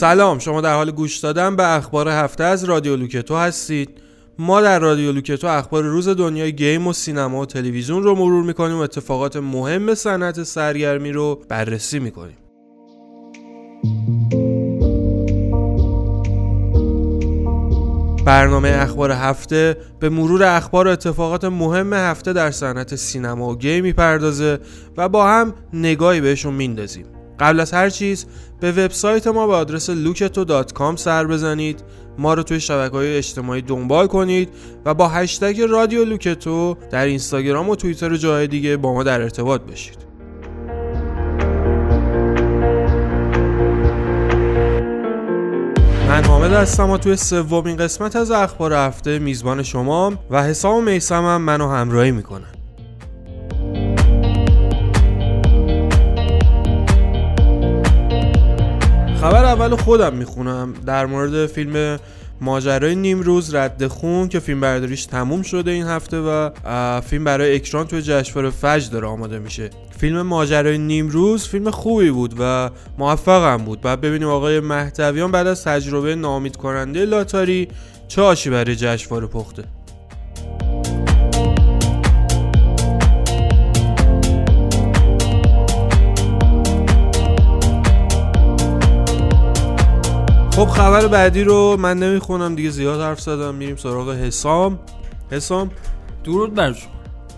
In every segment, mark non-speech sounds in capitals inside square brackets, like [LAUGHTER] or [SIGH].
سلام شما در حال گوش دادن به اخبار هفته از رادیو لوکتو هستید. ما در رادیو لوکتو اخبار روز دنیای گیم و سینما و تلویزیون رو مرور می‌کنیم و اتفاقات مهم صنعت سرگرمی رو بررسی می‌کنیم. برنامه اخبار هفته به مرور اخبار و اتفاقات مهم هفته در صنعت سینما و گیم می‌پردازه و با هم نگاهی بهشون میندازیم. قبل از هر چیز به وبسایت ما به آدرس luketo.com سر بزنید. ما رو توی شبکه های اجتماعی دنبال کنید و با هشتگ رادیو لوکتو در اینستاگرام و توییتر و جای دیگه با ما در ارتباط باشید. من حامد هستم و توی سومین قسمت از اخبار هفته میزبان شما و حسام و میسم هم منو همراهی می‌کنن. خبر اول خودم می‌خونم. در مورد فیلم ماجرای نیمروز رد خون که فیلم برداریش تموم شده این هفته و فیلم برای اکران توی جشنواره فجر داره آماده میشه. فیلم ماجرای نیمروز فیلم خوبی بود و موفقم بود. بعد ببینیم آقای مهدویان بعد از تجربه نامید کننده لاتاری چه آشی برای جشنواره پخته. خب خبر بعدی رو من نمی‌خونم دیگه زیاد حرف زدم میریم سراغ حسام. حسام. درود بر شما.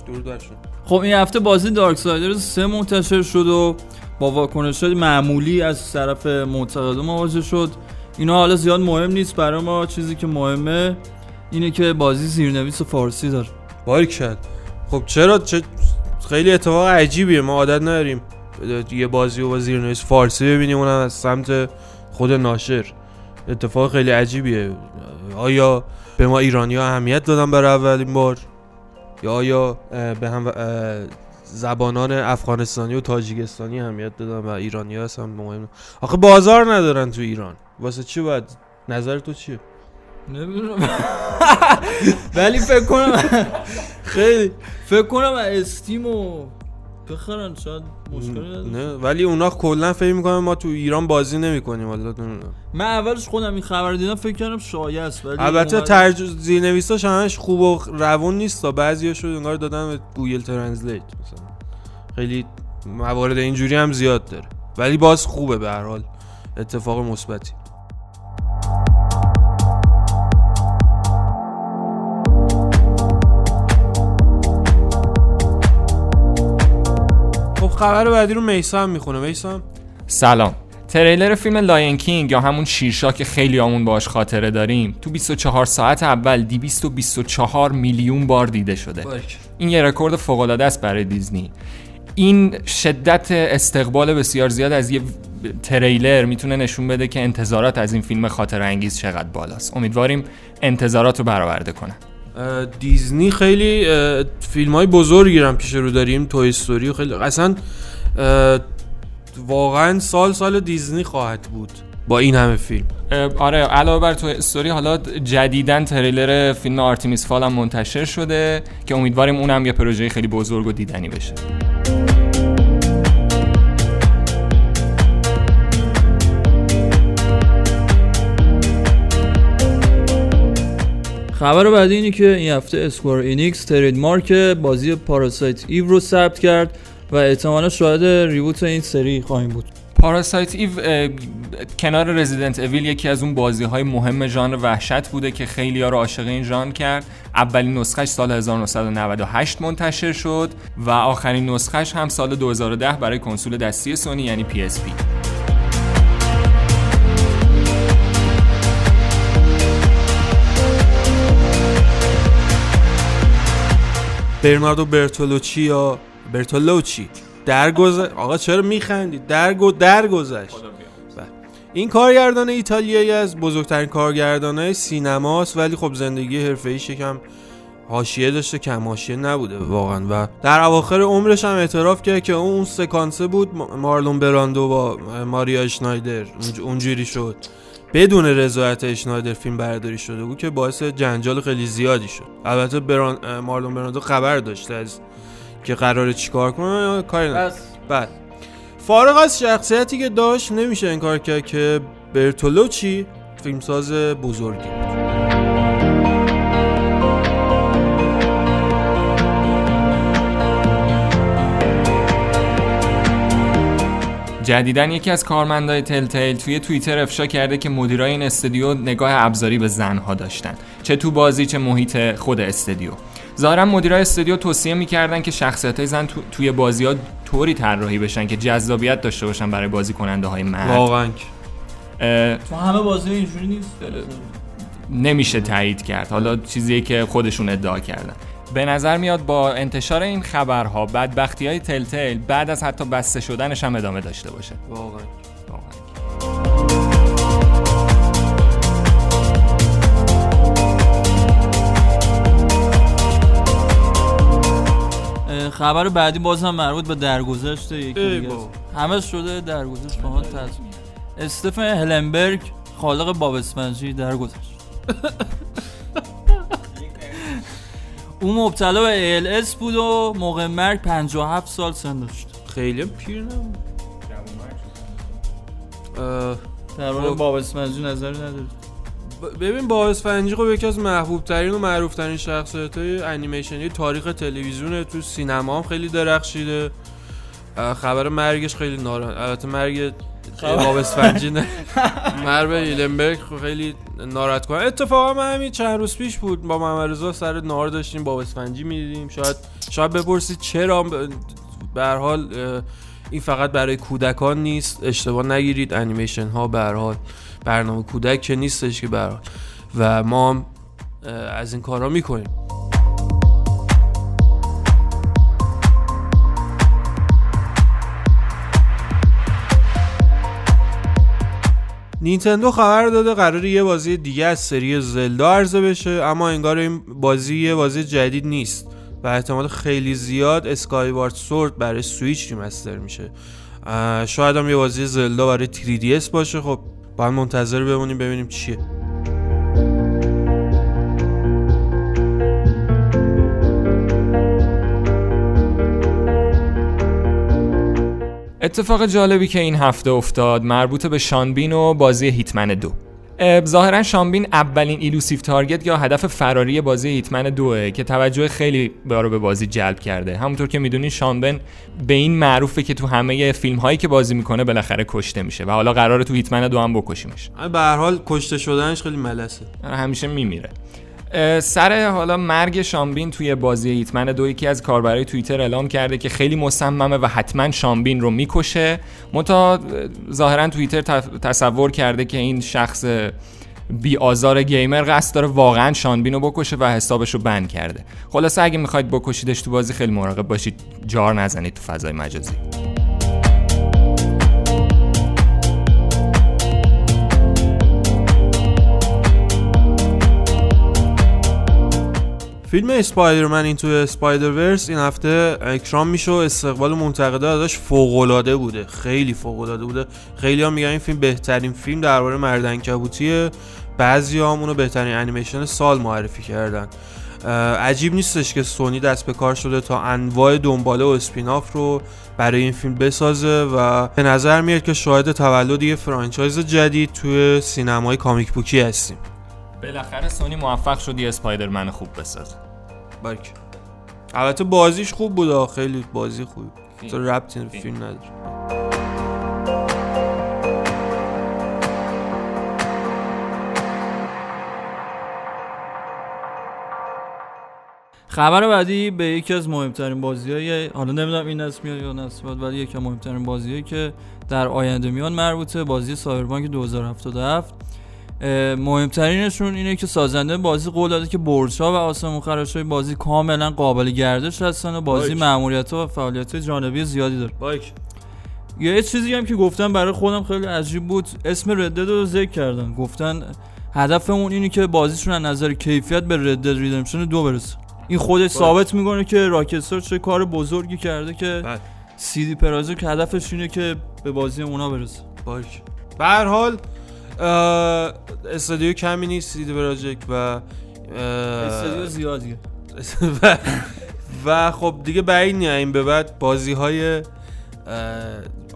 درود بر شما. خب این هفته بازی دارک سایدرز سه منتشر شد و با واکنش معمولی از طرف معتقدان مواجه شد. اینا حالا زیاد مهم نیست برای ما چیزی که مهمه اینه که بازی زیرنویس فارسی داره. کرد. خب چرا؟ چه خیلی اتفاق عجیبیه. ما عادت نداریم یه بازی و با زیرنویس فارسی ببینیم اونم از سمت خود ناشر. اتفاق خیلی عجیبیه. آیا به ما ایرانی ها اهمیت دادن برای اولین بار؟ یا آیا به هم زبانان افغانستانی و تاجیکستانی اهمیت دادن و ایرانی ها هستن مهم آخه بازار ندارن تو ایران. واسه چی باید؟ نظر تو چیه؟ نمی‌دونم. [LAUGHS] ولی فکر کنم [LAUGHS] خیلی. فکر کنم Steam و بخرن شاید مشکلی نه ولی اونا کلا فکر می‌کنن ما تو ایران بازی نمی‌کنیم حالا من اولش خودم این خبر دیدم فکر کردم شایعه است ولی البته ترج زیرنویساش همش خوب و روون نیست بعضیاشو انگار دادن به Google Translate مثلا. خیلی موارد اینجوری هم زیاد داره. ولی باز خوبه به هر حال اتفاق مثبتی. خبر بعدی رو میسم می‌خونه میسم. سلام. تریلر فیلم Lion King یا همون شیرشاه که خیلیامون باش خاطره داریم تو 24 ساعت اول 224 میلیون بار دیده شده. این یه رکورد فوق العاده است برای دیزنی. این شدت استقبال بسیار زیاد از یه تریلر می‌تونه نشون بده که انتظارات از این فیلم خاطر انگیز چقدر بالاست. امیدواریم انتظارات رو برآورده کنه. دیزنی خیلی فیلم های بزرگی هم پیش رو داریم Toy Story خیلی اصلا واقعا سال سال دیزنی خواهد بود با این همه فیلم. آره علاوه بر Toy Story حالا جدیدن تریلر فیلم Artemis Fowl هم منتشر شده که امیدواریم اونم یه پروژه خیلی بزرگ و دیدنی بشه. خبر بعدی اینه که این هفته Square Enix trademark بازی Parasite Eve رو ثبت کرد و احتمالا شاهد reboot این سری خواهیم بود. Parasite Eve کنار Resident Evil یکی از اون بازی های مهم ژانر وحشت بوده که خیلی ها رو عاشق این ژانر کرد. اولین نسخش سال 1998 منتشر شد و آخرین نسخش هم سال 2010 برای کنسول دستی سونی یعنی PSP برناردو برتولوچی یا برتولوچی. درگذشت آقا چرا میخندید؟ درگو درگذشت. بله. این کارگردان ایتالیایی از بزرگترین کارگردانای سینماست ولی خب زندگی حرفه‌ای کم حاشیه داشته کم حاشیه نبوده واقعا. و در اواخر عمرش هم اعتراف کرد که اون سکانسه بود مارلون براندو با ماریا اشنایدر اونجوری شد. بدون رضایت اشنایدر فیلم برداری شده بود که باعث جنجال خیلی زیادی شد. البته بران... مارلون برناردو خبر داشته از که قراره چیکار کنه کاری بس. بعد. فارغ از شخصیتی که داشت نمیشه انکار کرد که برتولوچی فیلمساز بزرگی بود. جدیدن یکی از کارمندای تلتیل توی توییتر افشا کرده که مدیرای این استودیو نگاه ابزاری به زنها داشتن. چه تو بازی چه محیط خود استودیو. ظاهرا مدیرای استودیو توصیه می‌کردن که شخصیت های زن تو، توی بازی ها طوری طراحی بشن که جذابیت داشته باشن برای بازی کننده های مرد. واقعا. تو همه بازی اینجوری نیست. نمیشه تایید کرد. حالا چیزی که خودشون ادعا کردن. به نظر میاد با انتشار این خبرها بدبختی های تلتیل بعد از حتی بسته شدنش هم ادامه داشته باشه. واقعا. خبر بعدی باز هم مربوط به درگذشت یکی دیگه. همه شده درگذشت با تصمیم. استفن هلنبرگ خالق باب اسفنجی درگذشت. [LAUGHS] او مبتلا به ALS بود و موقع مرگ 57 سال سن داشت. خیلی پیر نبود. در مورد خب. باب اسفنجی نظری نداری؟ ببین با اسفنجی خب یکی از محبوب ترین و معروف ترین شخصیت های انیمیشنی تاریخ تلویزیون تو سینما هم خیلی درخشیده. خبر مرگش خیلی نارا البته مرگ باب اسفنجی مرگ ایلنبرگ خب خیلی ناراحت کنه. اتفاقا من همین چند روز پیش بود با محمد سر نار داشتیم باب اسفنجی می‌دیدیم. شاید شاید بپرسید چرا به هر حال این فقط برای کودکان نیست. اشتباه نگیرید. انیمیشن ها به حال برنامه کودک که نیستش که به و ما از این کارا می‌کنیم. نینتندو خبر داده قرار یه بازی دیگه از سری زلدا عرضه بشه اما انگار این بازی یه بازی جدید نیست و احتمال خیلی زیاد اسکای وارد سورد برای سویچ ریمستر میشه. شاید هم یه بازی زلدا برای 3DS باشه. خب باید منتظر بمونیم ببینیم چیه. اتفاق جالبی که این هفته افتاد مربوط به شان بین و بازی Hitman دو. اه، ظاهرا شان بین اولین elusive target یا هدف فراری بازی Hitman دوه که توجه خیلی رو به بازی جلب کرده. همونطور که می‌دونین شان بین به این معروفه که تو همه فیلم هایی که بازی می‌کنه بالاخره کشته میشه و حالا قراره تو Hitman دو هم بکشیمش. به هر حال کشته شدنش خیلی ملسه. همیشه میمیره. سر حالا مرگ شان بین توی بازی Hitman دو یکی از کاربرای توییتر اعلام کرده که خیلی مصممه و حتما شان بین رو می‌کشه. منتها ظاهرا توییتر تصور کرده که این شخص بی آزار گیمر قصد داره واقعا شانبین رو بکشه و حسابش رو بند کرده. خلاصه اگه می‌خواید بکشیدش تو بازی خیلی مراقب باشید. جار نزنید تو فضای مجازی. فیلم اسپایدرمن این توی اسپایدر ورس این هفته اکرام میشه و استقبال منتقدا ازش فوق العاده بوده. خیلی فوق العاده بوده. خیلی هم میگن این فیلم بهترین فیلم درباره مرد عنکبوتیه بعضی هم اونو بهترین انیمیشن سال معرفی کردن. عجیب نیستش که سونی دست به کار شده تا انواع دنباله و spin-off رو برای این فیلم بسازه و به نظر میاد که شاهد تولد یه franchise جدید توی سینمای comic book ی هستیم. بالاخره سونی موفق شد Spider-Man خوب بسازه. باریک البته بازیش خوب بود خیلی بازی فیلم. تو ربطی فیلم. فیلم نداره خبر بعدی به یکی از مهمترین بازی های حالا نمی‌دونم این نسل میاد یا نسل بعد ولی یکی از مهمترین بازی که در آینده میان مربوطه بازی سایبرپانک 2077 اه، مهمترینشون اینه که سازنده بازی قول داده که برج ها و آسمون خراش های بازی کاملا قابل گردش هستن و بازی باش. مأموریت ها و فعالیت جانبی زیادی داره. بایک. یه چیزی هم که گفتن برای خودم خیلی عجیب بود اسم ردد رو ذکر کردن. گفتن هدفمون اینه که بازیشون از نظر کیفیت به ردد ریدمشن دو برسه. این خودش ثابت می‌کنه که راکستار چه کار بزرگی کرده که. سی دی پرازر که هدفش اینه که به بازی اونا برسه. بایک. به هر حال اه، استودیو کمی نیست سیدی پراجکت و اه، استودیو زیادیه [LAUGHS] و, و خب دیگه بعید نیست. این به بعد بازی های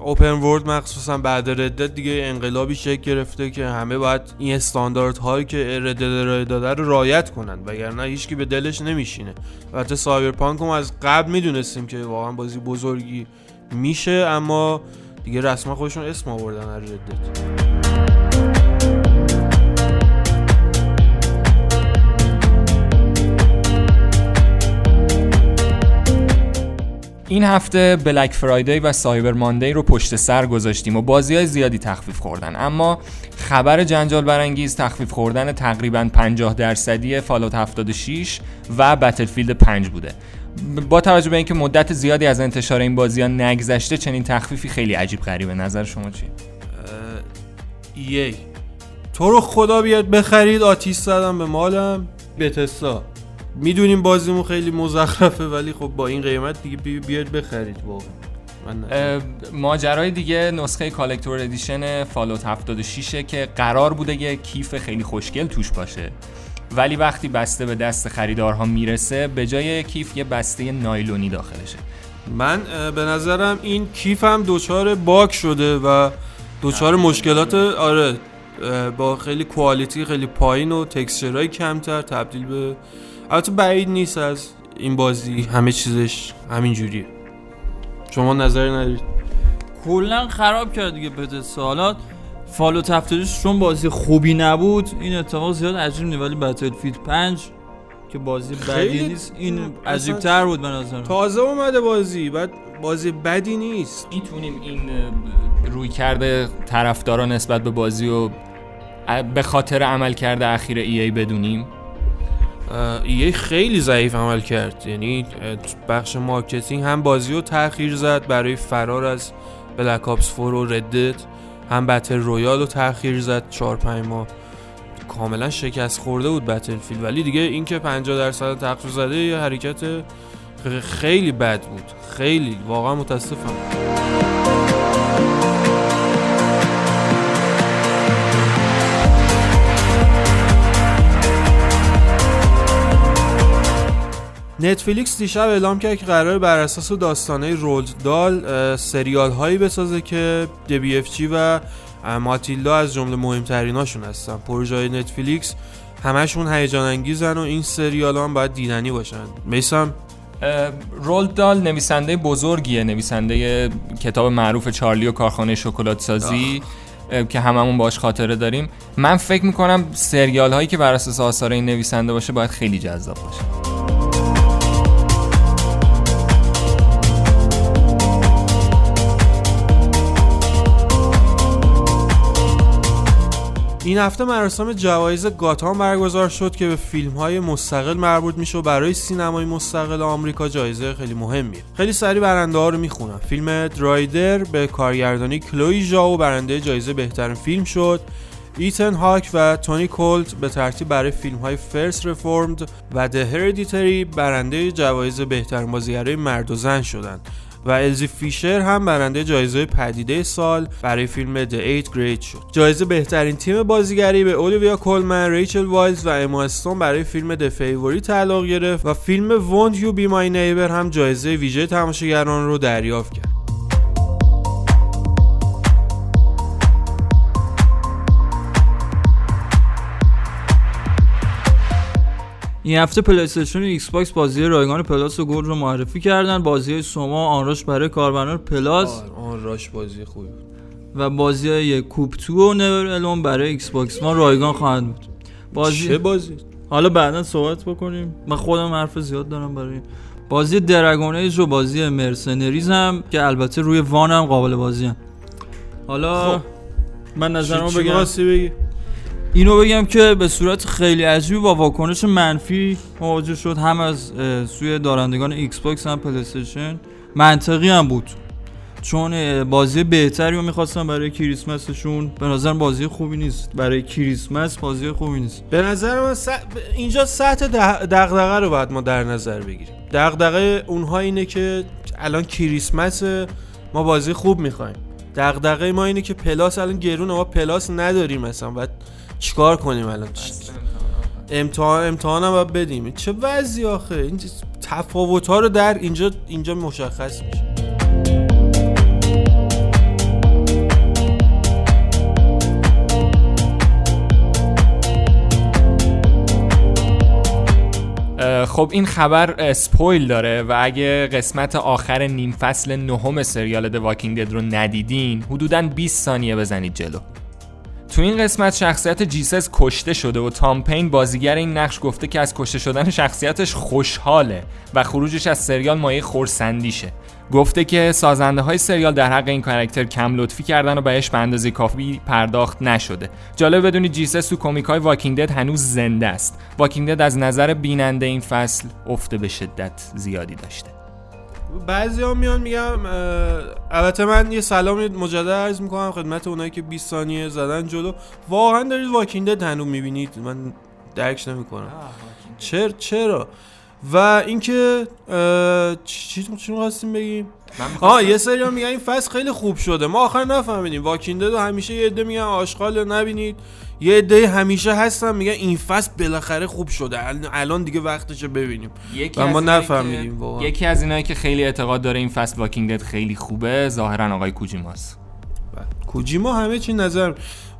اوپن ورد مخصوصا بعد ردت دیگه انقلابی شکل گرفته که همه باید این استانداردهایی که ردت ارائه داده رو رعایت کنن وگرنه هیچکی به دلش نمیشینه. البته سایبرپانک هم از قبل می‌دونستیم که واقعا بازی بزرگی میشه اما دیگه رسما خودشون اسم آوردن از ردت این هفته بلک فرایدی و سایبر ماندی رو پشت سر گذاشتیم و بازی های زیادی تخفیف خوردن. اما خبر جنجال برانگیز تخفیف خوردن تقریبا 50 درصدی فالوت 76 و Battlefield 5 بوده. با توجه به اینکه مدت زیادی از انتشار این بازی ها نگذشته چنین تخفیفی خیلی عجیب غریبه. نظر شما چی؟ ای. تو رو خدا بیاد بخرید آتیش زدم به مالم. بتسدا می‌دونیم بازیمون خیلی مزخرفه ولی خب با این قیمت دیگه بیاد بخرید واقعا. ماجرای دیگه نسخه collector edition Fallout 76 که قرار بوده یه کیف خیلی خوشگل توش باشه. ولی وقتی بسته به دست خریدارها می‌رسه به جای کیف یه بسته نایلونی داخلشه. من به نظرم این کیف هم دوچار باک شده و دوچار مشکلات آره با خیلی کوالیتی خیلی پایین و تکسچرهای کمتر تبدیل به البته بعید نیست از این بازی همه چیزش همین جوریه شما نظری ندارید؟ کلا خراب کرد دیگه بده سالات Fallout هفتاد و شیش چون بازی خوبی نبود این اتفاق زیاد عجیب نیست. ولی Battlefield 5 که بازی بدی نیست این عجیب تر بود به نظر تازه اومده بازی بعد بازی بدی نیست. می‌تونیم این رویکرد طرفدارا نسبت به بازی و به خاطر عملکرد اخیر EA بدونیم. EA خیلی ضعیف عمل کرد. یعنی بخش marketing هم بازی رو تاخیر زد برای فرار از Black Ops 4 و Red Dead هم battle royale رو تاخیر زد. 4 5 ماه کاملا شکست خورده بود Battlefield ولی دیگه اینکه 50 درصد تخفیف زده یه حرکت خیلی بد بود. خیلی واقعا متاسفم. نتفلیکس دیشب اعلام کرد که قرار بر اساس داستانه رولد دال سریال هایی بسازه که The BFG و ماتیلدا از جمله مهمتریناشون هستن. پروژه نتفلیکس همشون هیجان انگیزن و این سریال هم باید دیدنی باشن. میسم؟ رولد دال نویسنده بزرگیه نویسنده کتاب معروف چارلی و کارخانه شکلات سازی که هممون باش خاطره داریم. من فکر می‌کنم سریال هایی که بر اساس آثار این نویسنده باشه باید خیلی جذاب باشه. این هفته مراسم جوایز گاتهام برگزار شد که به فیلم های مستقل مربوط میشه و برای سینمای مستقل آمریکا جایزه خیلی مهمیه خیلی سری برنده ها رو می‌خونم. فیلم The Rider به کارگردانی کلوی ژاو برنده جایزه بهترین فیلم شد. ایتن هاک و تونی کولت به ترتیب برای فیلم های First Reformed و Hereditary برنده جوایز بهترین بازیگرای مرد و زن شدند. و الزی فیشر هم برنده جایزه پدیده سال برای فیلم Eighth Grade شد. جایزه بهترین تیم بازیگری به اولیویا کولمن، ریچل وایلز و اما استون برای فیلم The Favorite تعلق گرفت و فیلم Won't You Be My Neighbor هم جایزه ویژه تماشاگران رو دریافت کرد. این هفته پلی استیشن و ایکس باکس بازی رایگان Plus و Gold رو معرفی کردن. بازی SOMA و Onrush برای کاربران Plus. Onrush بازی خوبی و بازی های Q.U.B.E. two و Never Alone برای ایکس باکس ما رایگان خواهد بود. بازی چه بازی؟ حالا بعدا صحبت بکنیم. من خودم حرف زیاد دارم برای بازی Dragon Age و بازی Mercenaries هم که البته روی One هم قابل بازی هم. حالا خب. من نظرمو بگم. بگی؟ اینو بگم که به صورت خیلی عجیبی با واکنش منفی مواجه شد. هم از سوی دارندگان ایکس باکس هم پلی استیشن منطقی هم بود. چون بازی بهتری رو می‌خواستم برای کریسمسشون. به نظر بازی خوبی نیست. برای کریسمس بازی خوبی نیست. به نظر من س... اینجا سطح دغدغه رو باید ما در نظر بگیریم. دغدغه اونها اینه که الان کریسمس ما بازی خوب می‌خوایم. دغدغه ما اینه که Plus الان گرون ما Plus نداریم مثلا بعد چیکار کنیم الان؟ امتحان امتحان هم باید بدیم. چه وضعی آخه؟ این تفاوت ها رو در اینجا اینجا مشخص میشه. خب این خبر spoil داره و اگه قسمت آخر نیم فصل نهم سریال The Walking رو ندیدین حدودا 20 ثانیه بزنید جلو. تو این قسمت شخصیت جیسس کشته شده و تام پین بازیگر این نقش گفته که از کشته شدن شخصیتش خوشحاله و خروجش از سریال مایه خرسندیشه گفته که سازنده های سریال در حق این کاراکتر کم لطفی کردن و بهش به اندازه کافی پرداخت نشده. جالب بدونید جیسس تو کمیک های Walking Dead هنوز زنده است. Walking Dead از نظر بیننده این فصل افته به شدت زیادی داشته. بعضی ها میان میگم البته من یه سلام مجدد عرض می‌کنم خدمت اونایی که 20 ثانیه زدن جلو. واقعا دارید واکینگ دد هنوز می‌بینید؟ من درکش نمی‌کنم. چرا؟ چرا؟ و اینکه چی چی خواستیم بگیم؟ آه یه سری میگن این فصل خیلی خوب شده. ما آخر نفهمیدیم. واکینگ دد همیشه یه عده میگن آشغال نبینید. یه عده همیشه هستن میگن این فصل بالاخره خوب شده. الان دیگه وقتشه ببینیم. و ما نفهمیدیم واقعا. یکی از اینایی که خیلی اعتقاد داره این فصل واکینگ دد خیلی خوبه ظاهرا آقای کوجیماست. بله. کوجیما همه چی نظر.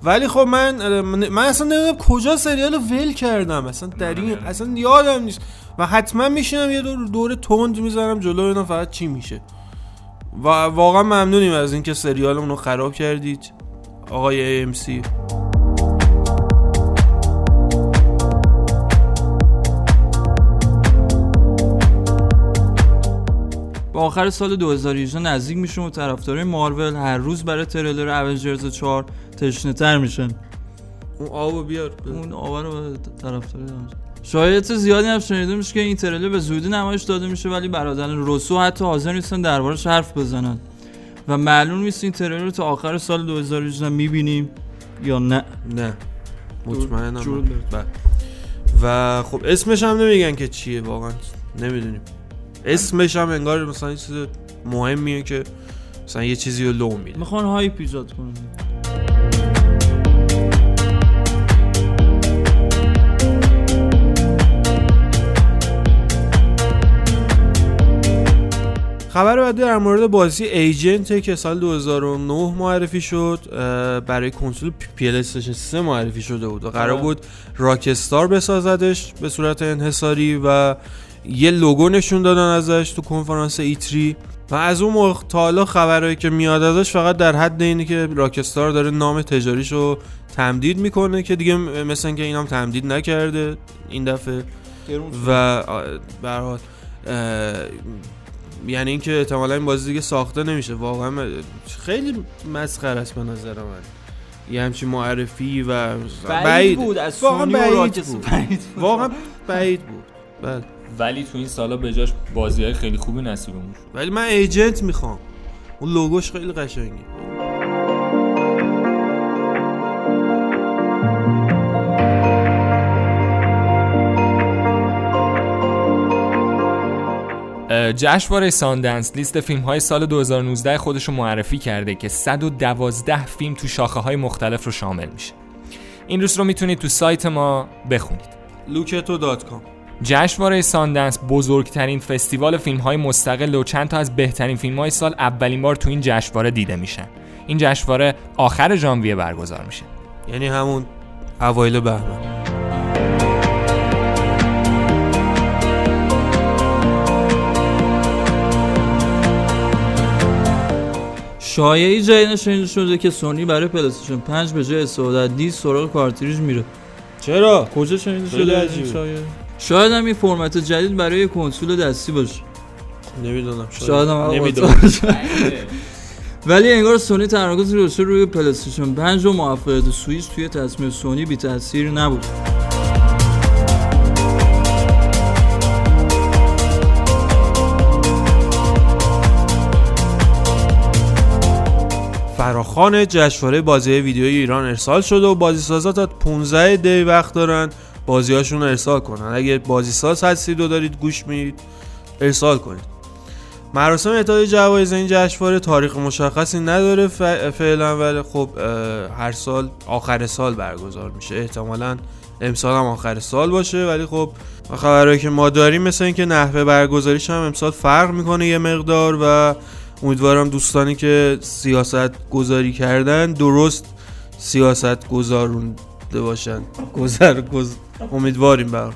ولی خب من من اصلا نمی‌دونم کجا سریال ول کردم. اصلا در این اصلا یادم نیست. و حتما میشینم یه دور دور تند می‌ذارم جلو اینا فقط چی میشه. و واقعا ممنونیم از اینکه سریالمون رو خراب کردید. آقای سی آخر سال 2018 نزدیک میشون و طرفدارای مارول هر روز برای تریلر اونجرز 4 تشنه تر میشن. اون آبو بیار. اون آب رو طرفدار شایعات زیادی هم شنیده میشه که این تریلر به زودی نمایش داده میشه ولی برادران روسو حتی حاضر نیستن دربارش حرف بزنن. و معلوم نیست این تریلر رو تا آخر سال 2018 می‌بینیم یا نه. نه. مطمئنم بله. و خب اسمش هم نمیگن که چیه واقعا نمی‌دونیم. اسمش هم انگار مثلا چیز مهمیه که مثلا یه چیزی رو لو میده. می‌خوان hype ایجاد کنن. خبر بعدی در مورد بازی Agent که سال 2009 معرفی شد برای کنسول پی 3 معرفی شده بود و قرار بود راکستار بسازدش به صورت انحصاری و یه لوگو نشون دادن ازش تو کنفرانس ایتری و از اون موقع تا حالا خبرهایی که میاد ازش فقط در حد اینه که راکستار داره نام تجاریشو تمدید می‌کنه که دیگه مثل اینکه اینم تمدید نکرده این دفعه. و برحال یعنی اینکه احتمالا این بازی دیگه ساخته نمیشه. واقعا خیلی مسخره است به نظر من. یه همچین معرفی و بعید بود از واقعا بعید بود. واقعا بعید بود. بله. ولی تو این سالا به جاش بازی های خیلی خوبی نصیبمون شد ولی من ایجنت می‌خوام. اون لوگوش خیلی قشنگه. جشنواره ساندنس لیست فیلم های سال 2019 خودش رو معرفی کرده که 112 فیلم تو شاخه های مختلف رو شامل میشه. این روز رو می‌تونید تو سایت ما بخونید. luketo.com جشنواره ساندنس بزرگترین فستیوال فیلم های مستقل و چند تا از بهترین فیلم های سال اولین بار تو این جشنواره دیده میشن. این جشنواره آخر ژانویه برگزار میشه. یعنی همون اوایل بهمن. شایعی جایی نشنیده شده که سونی برای پلی استیشن 5 به جای استفاده سی دی سراغ کارتریج میره. چرا؟ کجا شنیده شده شایعه؟ شاید هم این فرمت جدید برای کنسول دستی باشه. نمی‌دونم شاید. هم نمی‌دونم. ولی انگار سونی تمرکز روشه روی پلی استیشن 5 و موفقیت سوییچ توی تصمیم سونی بی تاثیر نبود. فراخان جشنواره بازی ویدیوی ایران ارسال شده و بازی سازا تا 15 دی وقت دارن. بازیهاشون رو ارسال کنن. اگه بازی ساز هستید و دارید گوش می‌دید ارسال کنید. مراسم اعطای جوایز این جشنواره تاریخ مشخصی نداره. فعلا ولی خب هر سال آخر سال برگزار میشه. احتمالا امسال هم آخر سال باشه ولی خب خبرهایی که ما داریم مثل اینکه نحوه برگزاریش هم امسال فرق می‌کنه یه مقدار و امیدوارم دوستانی که سیاست گذاری کردن درست سیاست گذارونده باشن. گذر گذر امیدواریم بر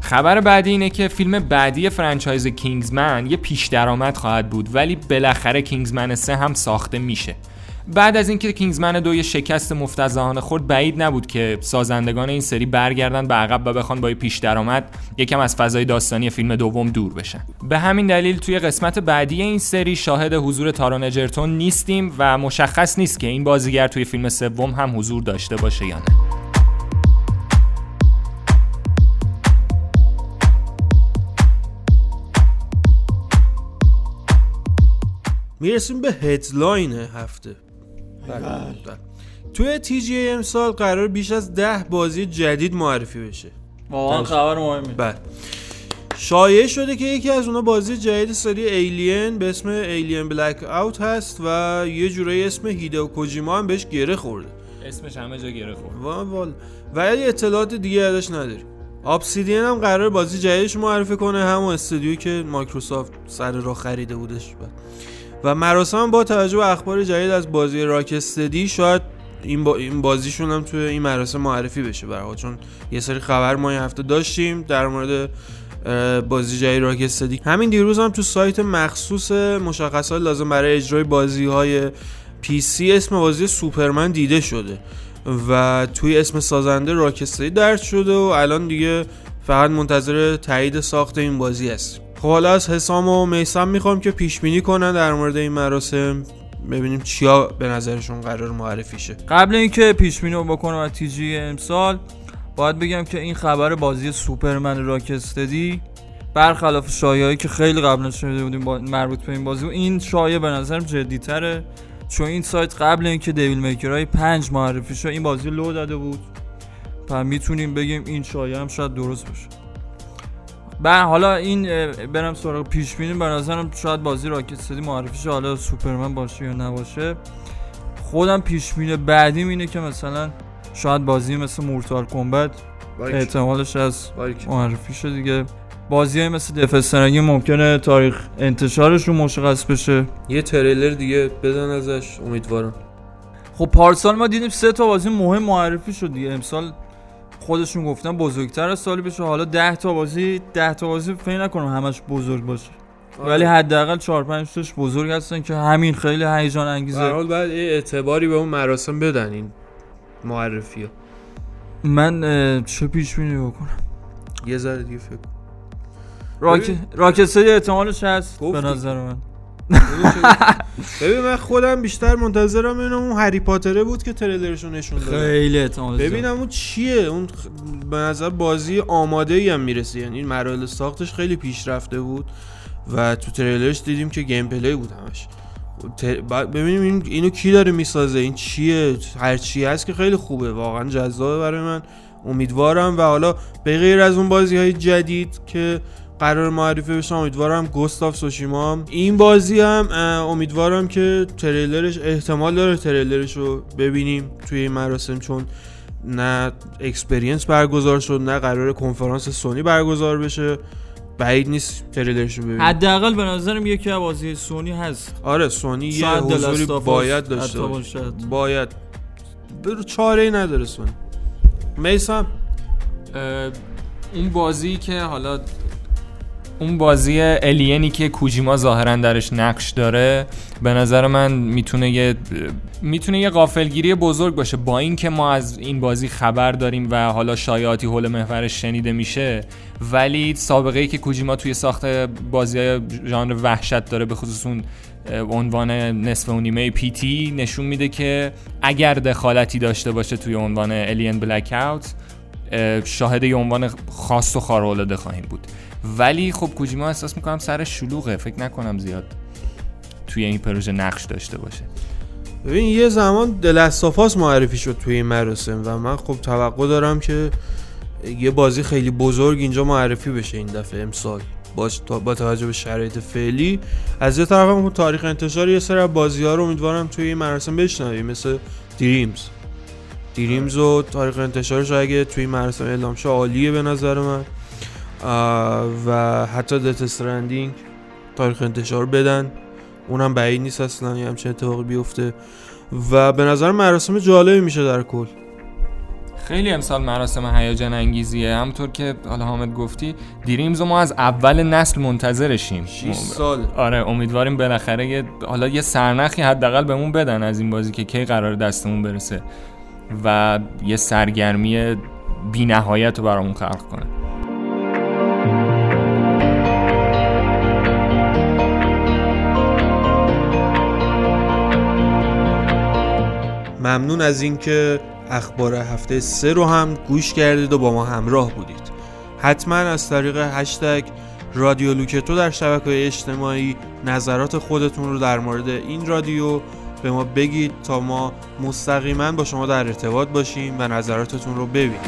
خبر بعدی اینه که فیلم بعدی فرانچایز کینگزمن یه پیش درآمد خواهد بود ولی بالاخره کینگزمن 3 هم ساخته میشه. بعد از اینکه کینگزمن دو یه شکست مفتزهانه خورد بعید نبود که سازندگان این سری برگردن به عقب و بخوان با پیش درآمد یکم از فضای داستانی فیلم دوم دور بشن به همین دلیل توی قسمت بعدی این سری شاهد حضور تارون اجرتون نیستیم و مشخص نیست که این بازیگر توی فیلم سوم هم حضور داشته باشه یا نه می‌رسیم به headline هفته. توی TGA امسال قرار بیش از ده بازی جدید معرفی بشه. واقعا خبر مهمی. بله. شایع شده که یکی از اونا بازی جدید سری Alien به اسم Alien Blackout هست و یه جورایی اسم هیدئو کوجیما هم بهش گره خورده. اسمش همه جا گره خورده. وال ولی اطلاعات دیگه ازش نداریم. آبسیدین هم قرار بازی جدیدش معرفی کنه همون استودیو که مایکروسافت سر راه خریده بودش. بعد. و مراسم با توجه به اخبار جدید از بازی راکستدی شاید این, با این بازیشون هم توی این مراسم معرفی بشه برای چون یه سری خبر ما این هفته داشتیم در مورد بازی جدید راکستدی همین دیروز هم تو سایت مخصوص مشخصات لازم برای اجرای بازی های پی سی اسم بازی سوپرمن دیده شده و توی اسم سازنده راکستدی درد شده و الان دیگه فقط منتظر تایید ساخت این بازی هستیم. خب حالا از حسام و میسم می‌خوام که پیش بینی کنن در مورد این مراسم. ببینیم چیا به نظرشون قرار معرفی شه. قبل اینکه پیش بینی بکنم از تیجی امسال باید بگم که این خبر بازی سوپرمن راکستدی برخلاف شایعی که خیلی قبلا شده بودیم با مربوط به این بازی و این شایعه به نظرم تره چون این سایت قبل اینکه دیویل میکرای پنج معرفی شد این بازی لو داده بود. پس می‌تونیم بگیم این شایعه هم شاید درست باشه. بعد حالا این برم سراغ پیش بینی به نظرم شاید بازی راکت سدی معرفیش حالا سوپرمن باشه یا نباشه. خودم پیش بینی بعدیم اینه که مثلا شاید بازی مثل مورتال کمبت احتمالش از معرفی شد دیگه. بازی های مثل دفسترنگی ممکنه تاریخ انتشارشون مشخص بشه. یه تریلر دیگه بدن ازش. امیدوارم. خب پارسال ما دیدیم سه تا بازی مهم معرفی شد دیگه. امسال خودشون گفتن بزرگتر از سالی بشه. حالا 10 تا بازی 10 تا بازی فکر نکنم همش بزرگ باشه. آره. ولی حداقل 4 5 تاش بزرگ هستن که همین خیلی هیجان انگیزه. به حال بعد اعتباری به اون مراسم بدن این معرفی ها من چه پیش بینی بکنم؟ یه ذره دیگه فکر راک راکستری احتمالش هست به نظر من. [LAUGHS] ببین من خودم بیشتر منتظرم اینم اون هری پاتره بود که تریلرشون نشون داد خیلی ببینم اون چیه؟ اون به نظر بازی آماده ای هم می‌رسه. یعنی این مراحل ساختش خیلی پیشرفته بود و تو تریلرش دیدیم که gameplay بود همش. ببینیم این اینو کی داره می‌سازه؟ این چیه؟ هر چی هست که خیلی خوبه. واقعا جذابه برای من. امیدوارم و حالا به غیر از اون بازی های جدید که قرار معرفی بشه. امیدوارم Ghost of Tsushima. این بازی هم امیدوارم که تریلرش احتمال داره تریلرش رو ببینیم توی این مراسم چون نه Experience برگزار شد نه قرار کنفرانس سونی برگزار بشه. بعید نیست تریلرش رو ببینیم. حداقل به نظرم یکی از بازی سونی هست. آره سونی یه حضوری باید داشته باشه. باید. برو چاره ای نداره سونی. میسم. اون بازی که حالا اون بازی الینی که کوجیما ظاهرا درش نقش داره به نظر من می‌تونه یه می‌تونه یه غافلگیری بزرگ باشه. با اینکه ما از این بازی خبر داریم و حالا شایعاتی حول محورش شنیده میشه ولی سابقه ای که کوجیما توی ساخت بازی های ژانر وحشت داره به خصوص اون عنوان نصف و نیمه پی تی نشون میده که اگر دخالتی داشته باشه توی عنوان الین بلک اوت شاهد یه عنوان خاص و خارق‌العاده خواهیم بود. ولی خب کوجیما احساس می‌کنم سر شلوغه. فکر نکنم زیاد توی این پروژه نقش داشته باشه. ببین یه زمان دلستافاس معرفی شد توی این مراسم و من خب توقع دارم که یه بازی خیلی بزرگ اینجا معرفی بشه این دفعه. امسال با توجه به شرایط فعلی. از یه طرف هم تاریخ انتشار یه سری بازی ها رو امیدوارم توی این مراسم بشنویم مثل دریمز دریمز و تاریخ انتشارش اگه توی این مراسم اعلام شه عالیه به نظر من. و حتی دت استرندینگ تاریخ انتشار بدن. اونم بعید نیست اصلا یه همچین اتفاقی بیفته. و به نظر مراسم جالبی میشه در کل. خیلی امسال مراسم هیجان انگیزیه. همونطور که حالا حامد گفتی دریمز ما از اول نسل منتظرشیم. 6 سال. آره امیدواریم بالاخره یه حالا یه سرنخی حداقل بهمون بدن از این بازی که کی قرار دستمون برسه و یه سرگرمی بی نهایت رو برامون خلق کنه. ممنون از اینکه اخبار هفته سه رو هم گوش کردید و با ما همراه بودید. حتما از طریق هشتگ رادیو لوکتو در شبکه اجتماعی نظرات خودتون رو در مورد این رادیو به ما بگید تا ما مستقیما با شما در ارتباط باشیم و نظراتتون رو ببینیم.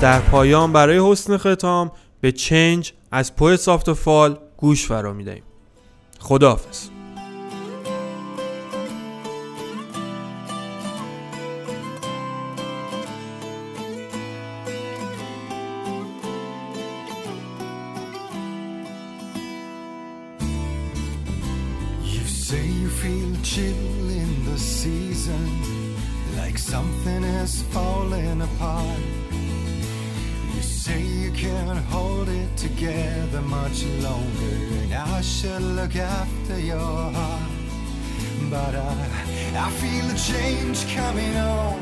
در پایان برای حسن ختام به چنج از پویت سافت فال گوش فرا می‌دهیم خداحافظ chill falling apart. You say you can't hold it together much longer, and I should look after your heart. But I, I feel a change coming on,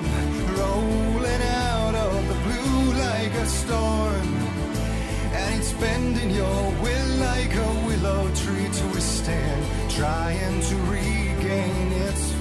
rolling out of the blue like a storm. And it's bending your will like a willow tree to withstand, trying to regain its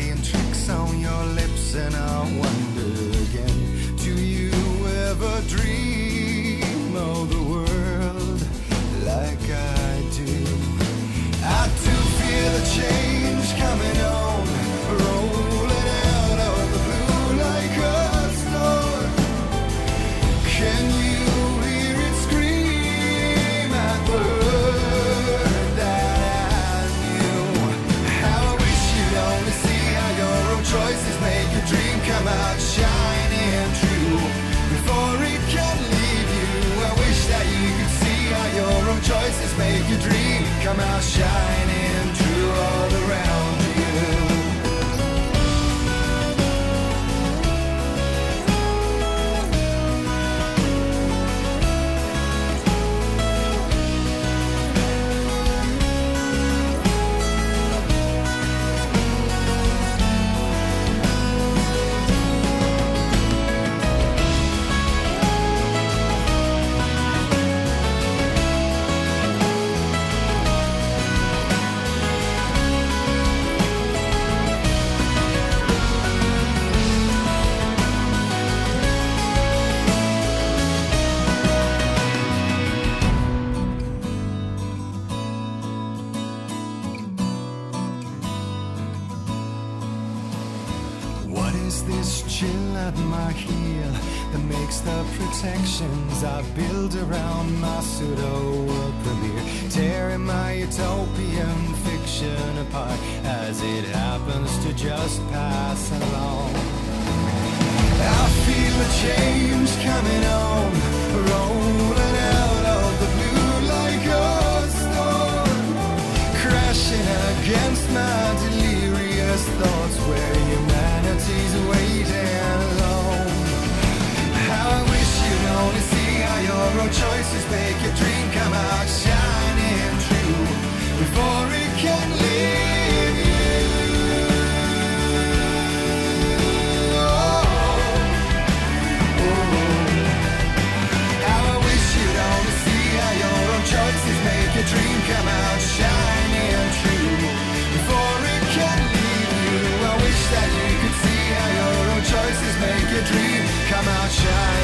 playing tricks on your lips, and I come out shining my pseudo world premiere tearing my utopian fiction apart as it happens to just pass along? I feel a change coming on, rolling out of the blue like a storm crashing against my delirious thoughts where humanity's choices make your dream come out shining true before it can leave you. Oh, oh, oh. How I wish you'd only see how your own choices make your dream come out shining true before it can leave you. I wish that you could see how your own choices make your dream come out shining.